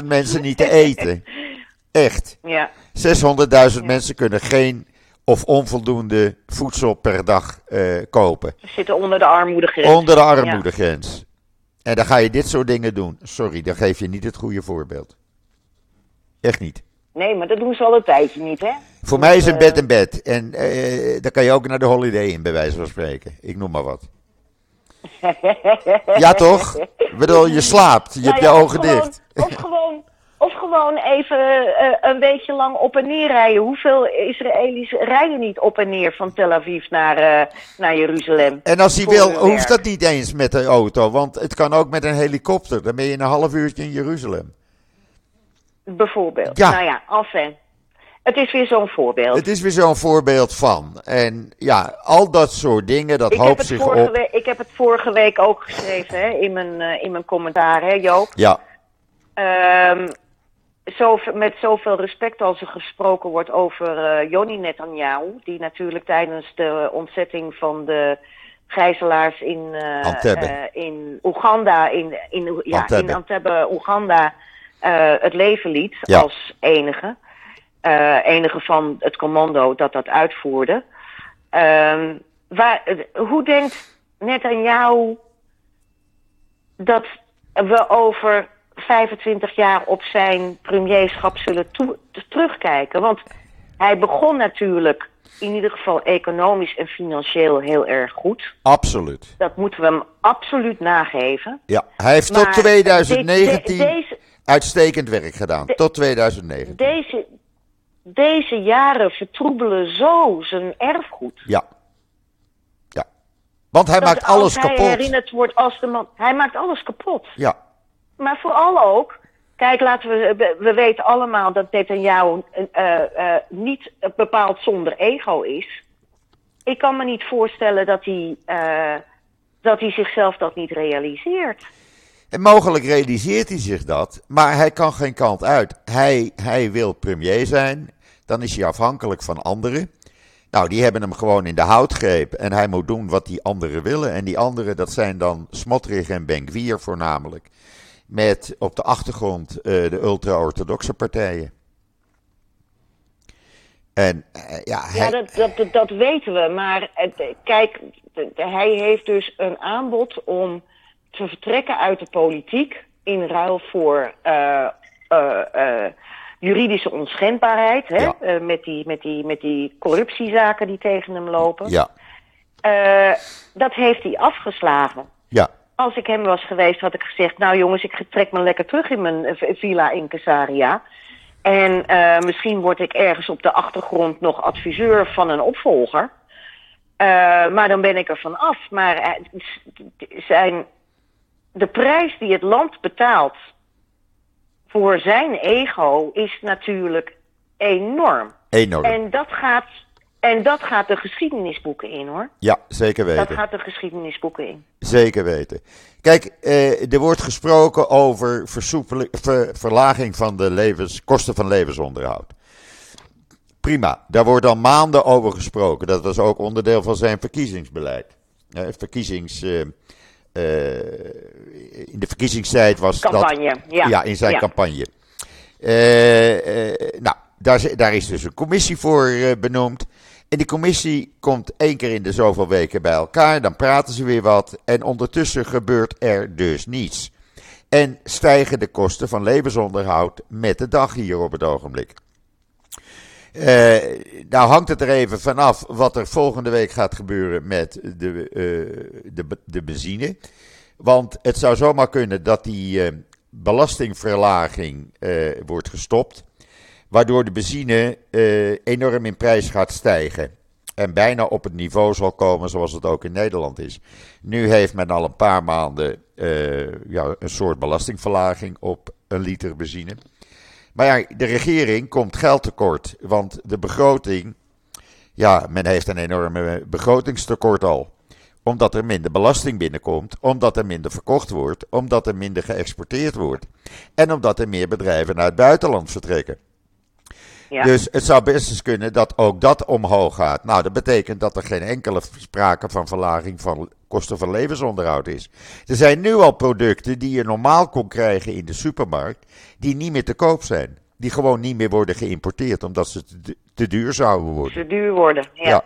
Speaker 2: 600.000 mensen niet te eten. Echt.
Speaker 1: Ja.
Speaker 2: 600.000 mensen kunnen geen of onvoldoende voedsel per dag uh, kopen.
Speaker 1: Zitten onder de armoedegrens.
Speaker 2: Onder de armoedegrens. En dan ga je dit soort dingen doen. Sorry, dan geef je niet het goede voorbeeld. Echt niet.
Speaker 1: Nee, maar dat doen ze al een tijdje niet, hè?
Speaker 2: Voor mij is het bed en bed. En uh, dan kan je ook naar de Holiday in, bij wijze van spreken. Ik noem maar wat. (laughs) ja, toch? Ik bedoel, je slaapt. Je nou hebt je ogen dicht.
Speaker 1: Of (laughs) gewoon, of gewoon even uh, een beetje lang op en neer rijden. Hoeveel Israëli's rijden niet op en neer van Tel Aviv naar, uh, naar Jeruzalem?
Speaker 2: En als hij wil, hoeft dat niet eens met de auto. Want het kan ook met een helikopter. Dan ben je een half uurtje in Jeruzalem.
Speaker 1: Bijvoorbeeld. Ja. Nou ja, enfin. Het is weer zo'n voorbeeld.
Speaker 2: Het is weer zo'n voorbeeld van. En ja, al dat soort dingen, dat hoopt zich op.
Speaker 1: Week, ik heb het vorige week ook geschreven hè, in, mijn, uh, in mijn commentaar, hè Joop?
Speaker 2: Ja.
Speaker 1: Um, zo, met zoveel respect als er gesproken wordt over uh, Yoni Netanyahu, die natuurlijk tijdens de ontzetting van de gijzelaars in, uh, in Oeganda, in, in, ja, Antebbe. in Antebbe, Oeganda, het leven liet als enige. enige van het commando dat dat uitvoerde. Ehm, waar, hoe denkt Netanyahu dat we over 25 jaar op zijn premierschap zullen terugkijken. Want hij begon natuurlijk in ieder geval economisch en financieel heel erg goed.
Speaker 2: Absoluut.
Speaker 1: Dat moeten we hem absoluut nageven.
Speaker 2: Ja, hij heeft tot 2019 deze, uitstekend werk gedaan. tot 2019.
Speaker 1: Deze, deze jaren vertroebelen zo zijn erfgoed.
Speaker 2: Ja. Ja. Want hij maakt alles kapot. Hij
Speaker 1: herinnerd wordt als de man. Hij maakt alles kapot.
Speaker 2: Ja
Speaker 1: maar vooral ook, kijk, laten we, we weten allemaal dat Netanyahu uh, uh, niet bepaald zonder ego is. Ik kan me niet voorstellen dat hij, uh, dat hij zichzelf dat niet realiseert.
Speaker 2: En mogelijk realiseert hij zich dat, maar hij kan geen kant uit. Hij, hij wil premier zijn, dan is hij afhankelijk van anderen. Nou, die hebben hem gewoon in de houtgreep en hij moet doen wat die anderen willen. En die anderen, dat zijn dan Smotrich en Benkwier voornamelijk met op de achtergrond uh, de ultra-orthodoxe partijen. En uh, ja,
Speaker 1: hij... ja dat, dat, dat weten we. Maar het, kijk, hij heeft dus een aanbod om te vertrekken uit de politiek in ruil voor uh, juridische onschendbaarheid. Hè? Ja. met, die, met, die, met die corruptiezaken die tegen hem lopen.
Speaker 2: Ja.
Speaker 1: dat heeft hij afgeslagen.
Speaker 2: Ja
Speaker 1: als ik hem was geweest, had ik gezegd: Nou jongens, ik trek me lekker terug in mijn eh, villa in Casaria. En uh, misschien word ik ergens op de achtergrond nog adviseur van een opvolger. Uh, maar dan ben ik er van af. Maar zijn, de prijs die het land betaalt voor zijn ego is natuurlijk enorm.
Speaker 2: Enorm.
Speaker 1: En dat gaat en dat gaat de geschiedenisboeken in hoor.
Speaker 2: Ja, zeker weten.
Speaker 1: Dat gaat de geschiedenisboeken in.
Speaker 2: Zeker weten. Kijk, eh, er wordt gesproken over ver, verlaging van de levens, kosten van levensonderhoud. Prima, daar wordt al maanden over gesproken. Dat was ook onderdeel van zijn verkiezingsbeleid. Eh, verkiezings, uh, in de verkiezingstijd was
Speaker 1: campagne,
Speaker 2: dat...
Speaker 1: Ja,
Speaker 2: ja in zijn
Speaker 1: ja.
Speaker 2: campagne. nou, daar, daar, is dus een commissie voor benoemd. En die commissie komt één keer in de zoveel weken bij elkaar, dan praten ze weer wat en ondertussen gebeurt er dus niets. En stijgen de kosten van levensonderhoud met de dag hier op het ogenblik. Uh, nou hangt het er even vanaf wat er volgende week gaat gebeuren met de, uh, de, de benzine. Want het zou zomaar kunnen dat die uh, belastingverlaging wordt gestopt waardoor de benzine enorm in prijs gaat stijgen. En bijna op het niveau zal komen zoals het ook in Nederland is. Nu heeft men al een paar maanden ja, een soort belastingverlaging op een liter benzine. Maar ja, de regering komt geld tekort. Want de begroting. Ja, men heeft een enorme begrotingstekort al. Omdat er minder belasting binnenkomt. Omdat er minder verkocht wordt. Omdat er minder geëxporteerd wordt. En omdat er meer bedrijven naar het buitenland vertrekken. Dus het zou best eens kunnen dat ook dat omhoog gaat. Nou, dat betekent dat er geen enkele sprake van verlaging van kosten van levensonderhoud is. Er zijn nu al producten die je normaal kon krijgen in de supermarkt, die niet meer te koop zijn. die gewoon niet meer worden geïmporteerd, omdat ze te, te duur zouden worden.
Speaker 1: Te duur worden, ja.
Speaker 2: Ja.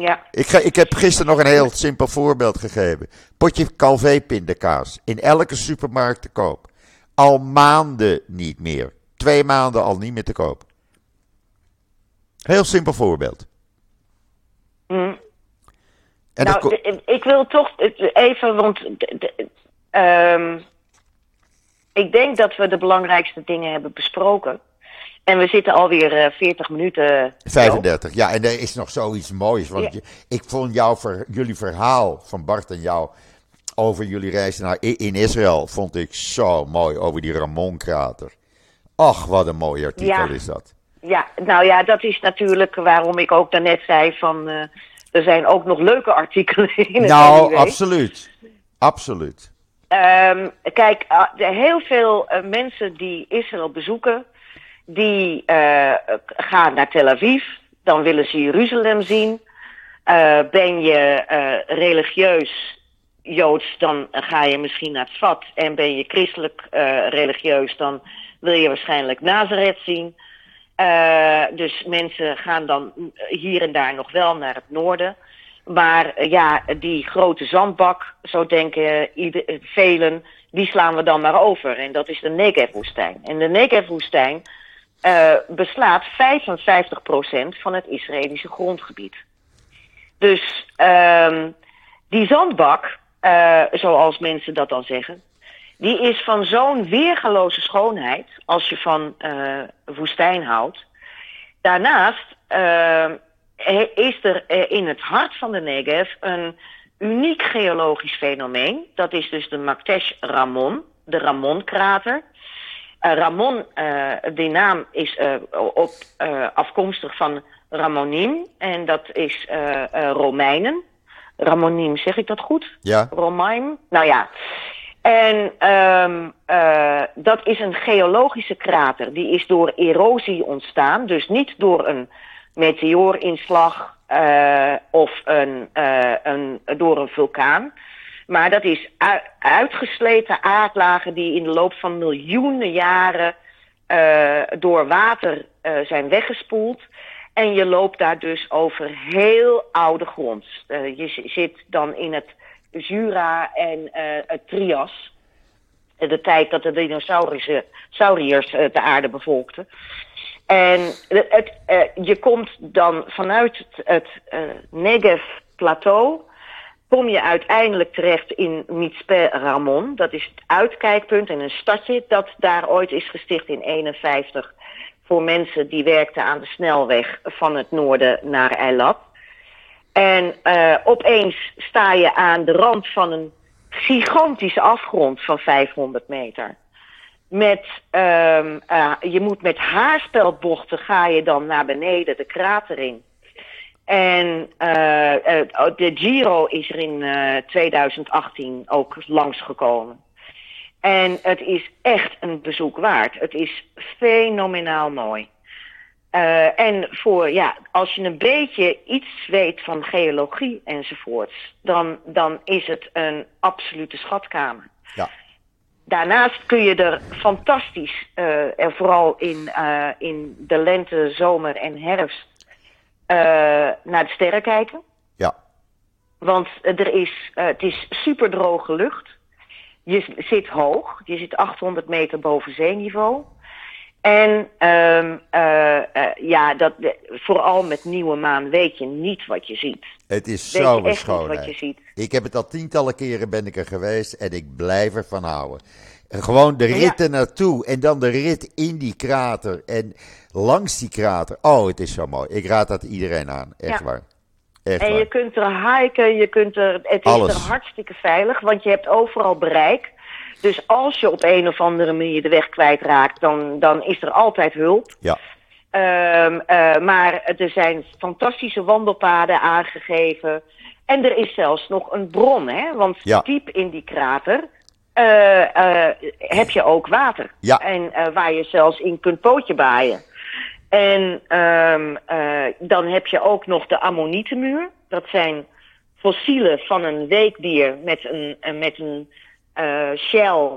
Speaker 1: ja.
Speaker 2: Ik, ga, ik heb gisteren nog een heel simpel voorbeeld gegeven. Potje Calvé pindakaas. In elke supermarkt te koop. Al maanden niet meer. Twee maanden al niet meer te koop. Heel simpel voorbeeld.
Speaker 1: Mm.
Speaker 2: En
Speaker 1: nou, ik wil toch even, want ehm, ik denk dat we de belangrijkste dingen hebben besproken. En we zitten alweer eh 40 minuten. zo.
Speaker 2: 35. Ja, en er is nog zoiets moois. Want
Speaker 1: Ja.
Speaker 2: je- ik vond jouw ver- jullie verhaal van Bart en jou over jullie reis naar, in Israël vond ik zo mooi over die Ramon-krater. Ach, wat een mooi artikel
Speaker 1: Ja.
Speaker 2: is dat.
Speaker 1: Ja, nou ja, dat is natuurlijk waarom ik ook daarnet zei van... eh, er zijn ook nog leuke artikelen in het
Speaker 2: Nou, absoluut. Absoluut.
Speaker 1: Ehm, kijk, er heel veel eh, mensen die Israël bezoeken, die eh, gaan naar Tel Aviv, dan willen ze Jeruzalem zien. Eh, ben je eh, religieus Joods, dan ga je misschien naar het Vat. En ben je christelijk eh, religieus, dan wil je waarschijnlijk Nazareth zien. Eh, dus mensen gaan dan hier en daar nog wel naar het noorden. Maar eh, ja, die grote zandbak, zo denken ieder, eh, velen, die slaan we dan maar over. En dat is de Negev-woestijn. En de Negev-woestijn beslaat 55% van het Israëlische grondgebied. Dus ehm, die zandbak, zoals mensen dat dan zeggen, die is van zo'n weergaloze schoonheid als je van eh, woestijn houdt. Daarnaast eh, is er eh, in het hart van de Negev een uniek geologisch fenomeen. Dat is dus de Maktesh Ramon, de Ramon-krater. Ramon, die naam is eh, op, afkomstig van Ramonim en dat is Romeinen. Ramonim, zeg ik dat goed?
Speaker 2: Ja?
Speaker 1: Romein. Nou ja. En ehm eh, dat is een geologische krater. Die is door erosie ontstaan. Dus niet door een meteoorinslag eh, of een, eh, een, door een vulkaan. Maar dat is ui- uitgesleten aardlagen die in de loop van miljoenen jaren door water zijn weggespoeld. En je loopt daar dus over heel oude grond. Je zit dan in het Jura en eh, het Trias. De tijd dat de dinosaurussen- sauriërs eh, de aarde bevolkten. En het, het, eh, je komt dan vanuit het, het Negev-plateau kom je uiteindelijk terecht in Mitzpe Ramon. Dat is het uitkijkpunt en een stadje dat daar ooit is gesticht in 51 voor mensen die werkten aan de snelweg van het noorden naar Eilat. En eh, opeens sta je aan de rand van een gigantische afgrond van 500 meter. Met, ehm, eh, je moet met haarspeldbochten ga je dan naar beneden de krater in. En eh, eh, de Giro is er in eh, 2018 ook langsgekomen. En het is echt een bezoek waard. Het is fenomenaal mooi. Eh, en voor, ja, als je een beetje iets weet van geologie enzovoorts, dan, dan is het een absolute schatkamer.
Speaker 2: Ja.
Speaker 1: Daarnaast kun je er fantastisch, en vooral in, eh, in de lente, zomer en herfst, naar de sterren kijken.
Speaker 2: Ja.
Speaker 1: Want er is, het is super droge lucht. Je zit hoog, je zit 800 meter boven zeeniveau. En ehm, eh, eh, ja, dat, vooral met nieuwe maan weet je niet wat je ziet.
Speaker 2: Het is
Speaker 1: Weet
Speaker 2: zo een
Speaker 1: niet wat je
Speaker 2: schoonheid.
Speaker 1: ziet.
Speaker 2: Ik heb het al tientallen keren ben ik er geweest en ik blijf ervan houden. En Gewoon de rit
Speaker 1: Ja.
Speaker 2: naartoe en dan de rit in die krater en langs die krater. Oh, het is zo mooi. Ik raad dat iedereen aan. Echt
Speaker 1: Ja.
Speaker 2: waar. Echt
Speaker 1: En
Speaker 2: waar.
Speaker 1: je kunt er hiken, je kunt er, het is er hartstikke veilig, want je hebt overal bereik. Dus als je op een of andere manier de weg kwijtraakt, dan, dan is er altijd hulp.
Speaker 2: Ja.
Speaker 1: Ehm, eh, maar er zijn fantastische wandelpaden aangegeven. En er is zelfs nog een bron, hè? Want
Speaker 2: Ja.
Speaker 1: diep in die krater eh, eh, heb je ook water.
Speaker 2: Ja.
Speaker 1: En waar je zelfs in kunt pootje baaien. En eh, dan heb je ook nog de ammonietenmuur. Dat zijn fossielen van een weekdier met een, met een eh, Shell,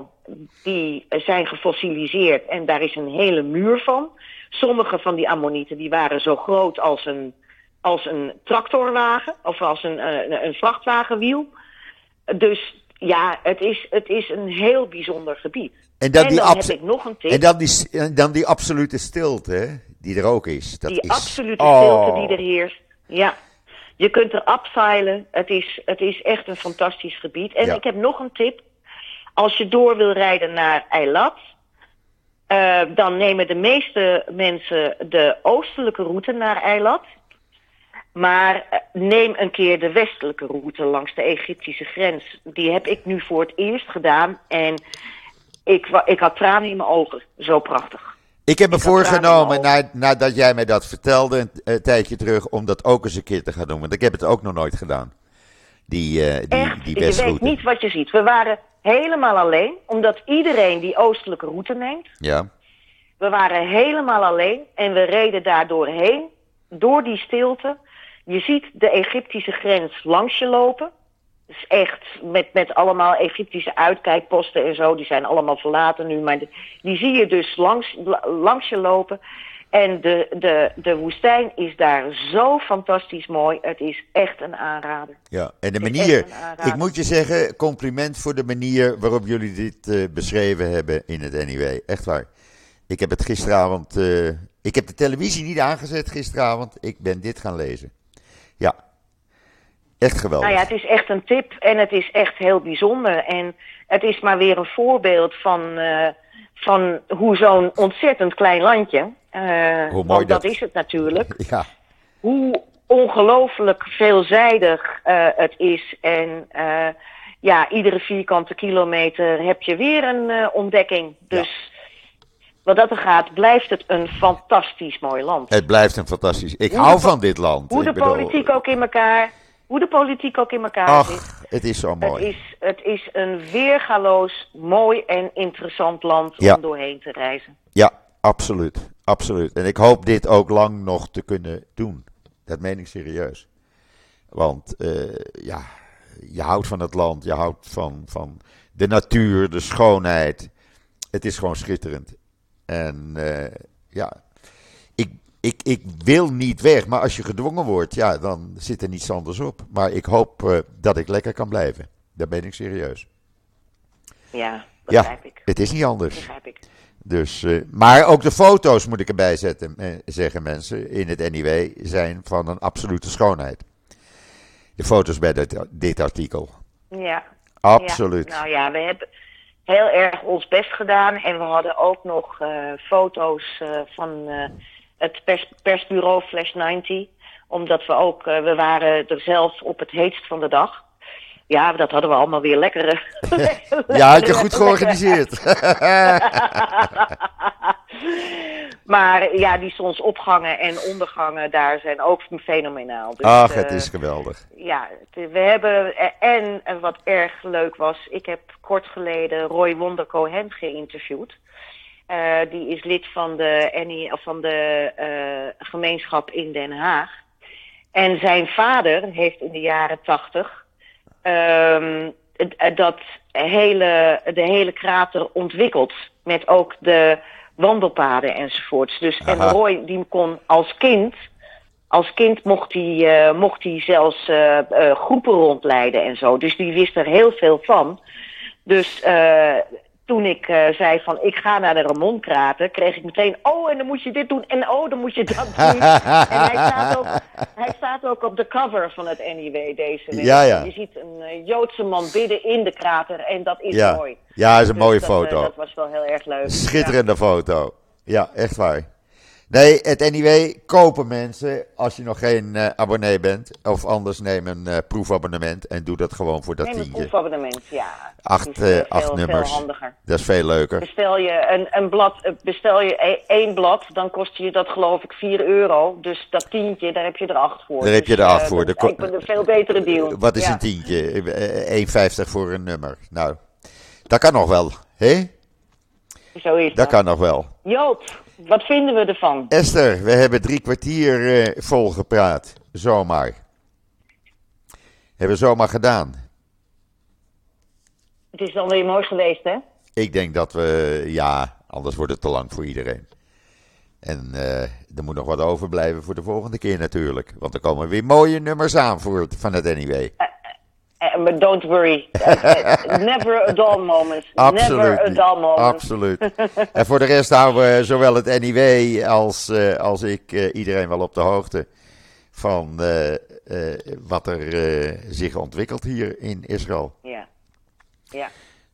Speaker 1: die zijn gefossiliseerd en daar is een hele muur van. Sommige van die ammonieten die waren zo groot als een, als een tractorwagen of als een, een, een vrachtwagenwiel. Dus ja, het is, het is een heel bijzonder gebied.
Speaker 2: En dan, die
Speaker 1: dan heb ik nog een tip.
Speaker 2: En dan die, en dan die absolute stilte, die er ook is. Dat
Speaker 1: die
Speaker 2: is...
Speaker 1: absolute
Speaker 2: Oh.
Speaker 1: stilte die er heerst. Ja. Je kunt er abseilen. Het is, het is echt een fantastisch gebied. En
Speaker 2: Ja.
Speaker 1: ik heb nog een tip. Als je door wil rijden naar Eilat, eh, dan nemen de meeste mensen de oostelijke route naar Eilat. Maar eh, neem een keer de westelijke route langs de Egyptische grens. Die heb ik nu voor het eerst gedaan. En ik, ik had tranen in mijn ogen. Zo prachtig.
Speaker 2: Ik heb me
Speaker 1: Ik
Speaker 2: voorgenomen, na, nadat jij mij dat vertelde een, een tijdje terug, om dat ook eens een keer te gaan doen. Want ik heb het ook nog nooit gedaan. Die, eh, die,
Speaker 1: Echt,
Speaker 2: die
Speaker 1: je weet niet wat je ziet. We waren helemaal alleen, omdat iedereen die oostelijke route neemt.
Speaker 2: Ja,
Speaker 1: We waren helemaal alleen en we reden daar doorheen, door die stilte. Je ziet de Egyptische grens langs je lopen. Dus echt met, met allemaal Egyptische uitkijkposten en zo. Die zijn allemaal verlaten nu, maar die zie je dus langs, la- langs je lopen. En de, de, de woestijn is daar zo fantastisch mooi. Het is echt een aanrader.
Speaker 2: ja. En de manier, ik moet je zeggen, compliment voor de manier waarop jullie dit eh, beschreven hebben in het NIW. Echt waar. Ik heb het gisteravond, eh, ik heb de televisie niet aangezet gisteravond. Ik ben dit gaan lezen. Ja, echt geweldig.
Speaker 1: Nou ja, het is echt een tip en het is echt heel bijzonder. En het is maar weer een voorbeeld van, eh, van hoe zo'n ontzettend klein landje, eh,
Speaker 2: mooi
Speaker 1: want
Speaker 2: dat-
Speaker 1: dat is het natuurlijk, (laughs)
Speaker 2: Ja,
Speaker 1: hoe ongelooflijk veelzijdig eh, het is. En eh, ja, iedere vierkante kilometer heb je weer een eh, ontdekking. Dus wat dat er gaat, blijft het een fantastisch mooi land.
Speaker 2: het blijft een fantastisch. Ik
Speaker 1: Hoe
Speaker 2: hou
Speaker 1: de
Speaker 2: van dit land.
Speaker 1: Hoe
Speaker 2: Ik
Speaker 1: de
Speaker 2: bedoel,
Speaker 1: politiek ook in elkaar, hoe de politiek ook in elkaar zit.
Speaker 2: Ach, het is zo
Speaker 1: Het
Speaker 2: mooi.
Speaker 1: is, het is een weergaloos, mooi en interessant land
Speaker 2: Ja.
Speaker 1: om doorheen te reizen.
Speaker 2: Ja, absoluut. Absoluut. En ik hoop dit ook lang nog te kunnen doen. Dat meen ik serieus. Want eh, ja, je houdt van het land, je houdt van, van de natuur, de schoonheid. Het is gewoon schitterend. En eh, ja, ik, ik, wil niet weg, maar als je gedwongen wordt, ja, dan zit er niets anders op. Maar ik hoop eh, dat ik lekker kan blijven. Daar ben ik serieus.
Speaker 1: Ja,
Speaker 2: Ja,
Speaker 1: begrijp ik.
Speaker 2: het is niet anders.
Speaker 1: Begrijp ik.
Speaker 2: Dus, eh, maar ook de foto's moet ik erbij zetten, eh, zeggen mensen in het NIW, zijn van een absolute schoonheid. De foto's bij dit, dit artikel.
Speaker 1: Ja.
Speaker 2: Absoluut.
Speaker 1: Ja. Nou ja, we hebben heel erg ons best gedaan. En we hadden ook nog eh, foto's van het pers persbureau Flash 90. Omdat we ook, eh, we waren er zelf op het heetst van de dag. Ja, dat hadden we allemaal weer lekker. (laughs)
Speaker 2: ja, had je goed georganiseerd. (laughs)
Speaker 1: maar ja, die zonsopgangen en ondergangen daar zijn ook fenomenaal. Dus,
Speaker 2: Ach, het
Speaker 1: eh,
Speaker 2: is geweldig.
Speaker 1: Ja, het- we hebben. En, en wat erg leuk was, ik heb kort geleden Roy Wonder Cohen geïnterviewd. Eh, die is lid van de, NI, of van de eh, gemeenschap in Den Haag. En zijn vader heeft in de jaren tachtig het- dat hele, de hele krater ontwikkeld. Met ook de wandelpaden enzovoorts. Dus, en. Roy die kon als kind als kind mocht hij, mocht hij zelfs groepen rondleiden en zo. Dus die wist er heel veel van. Dus toen ik eh, zei van ik ga naar de Ramonkrater, kreeg ik meteen, oh en dan moet je dit doen en oh dan moet je dat (laughs) doen. en hij staat, ook, hij staat ook op de cover van het NIW deze week.
Speaker 2: Ja, ja.
Speaker 1: Je ziet een eh, Joodse man bidden in de krater en dat is
Speaker 2: Ja,
Speaker 1: mooi.
Speaker 2: ja is een
Speaker 1: Dus
Speaker 2: mooie
Speaker 1: dat, eh,
Speaker 2: foto.
Speaker 1: dat was wel heel erg leuk.
Speaker 2: Schitterende foto. Ja, echt waar. Nee, het NIW kopen mensen als je nog geen eh, abonnee bent. Of anders neem een eh, proefabonnement en doe dat gewoon voor dat
Speaker 1: Neem een
Speaker 2: tientje.
Speaker 1: proefabonnement, ja.
Speaker 2: Acht,
Speaker 1: Dat is,
Speaker 2: acht
Speaker 1: veel,
Speaker 2: nummers.
Speaker 1: Veel handiger.
Speaker 2: Dat is veel leuker.
Speaker 1: Bestel je een, een blad, bestel je e- één blad, dan kost je dat geloof ik 4 euro. Dus dat tientje, daar heb je er acht voor.
Speaker 2: Daar heb je
Speaker 1: Dus,
Speaker 2: er acht voor.
Speaker 1: Dat is een veel betere deal.
Speaker 2: Wat is
Speaker 1: Ja.
Speaker 2: een tientje? Eh, 1,50 voor een nummer. Nou, dat kan nog wel. Hè?
Speaker 1: Zo is
Speaker 2: Dat
Speaker 1: dat.
Speaker 2: kan nog wel.
Speaker 1: Joop, wat vinden we ervan?
Speaker 2: Esther, we hebben drie kwartier eh, vol gepraat. Zomaar. Hebben we zomaar gedaan.
Speaker 1: Het is dan weer mooi geweest, hè?
Speaker 2: Ik denk dat we, ja, anders wordt het te lang voor iedereen. En uh, er moet nog wat overblijven voor de volgende keer natuurlijk. Want er komen weer mooie nummers aan voor van het NIW.
Speaker 1: But don't worry. (laughs) Never a dull moment.
Speaker 2: Absoluut.
Speaker 1: Never a dull moment.
Speaker 2: Absoluut. (laughs) en voor de rest houden we zowel het NIW als, als ik iedereen wel op de hoogte van wat er zich ontwikkelt hier in Israël.
Speaker 1: Ja. Ja.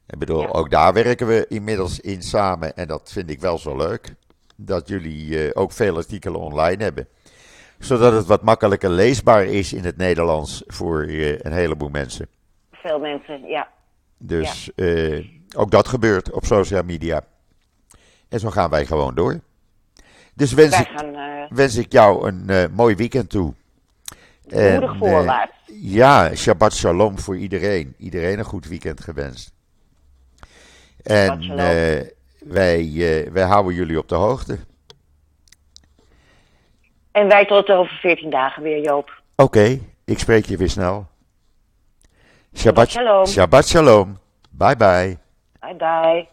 Speaker 2: Ik bedoel, ja. ook daar werken we inmiddels in samen. En dat vind ik wel zo leuk. Dat jullie ook veel artikelen online hebben. Zodat het wat makkelijker leesbaar is in het Nederlands voor een heleboel mensen.
Speaker 1: Veel mensen, ja.
Speaker 2: Dus ja. Uh, ook dat gebeurt op social media. En zo gaan wij gewoon door. Dus wens, ik,
Speaker 1: gaan,
Speaker 2: wens ik jou een mooi weekend toe.
Speaker 1: Moedig voorwaarts.
Speaker 2: ja, Shabbat Shalom voor iedereen. Iedereen een goed weekend gewenst. En wij, wij houden jullie op de hoogte.
Speaker 1: En wij tot over 14 dagen weer, Joop.
Speaker 2: Oké, okay, ik spreek je weer snel. Shabbat,
Speaker 1: Shabbat shalom.
Speaker 2: Shabbat shalom. Bye bye.
Speaker 1: Bye bye.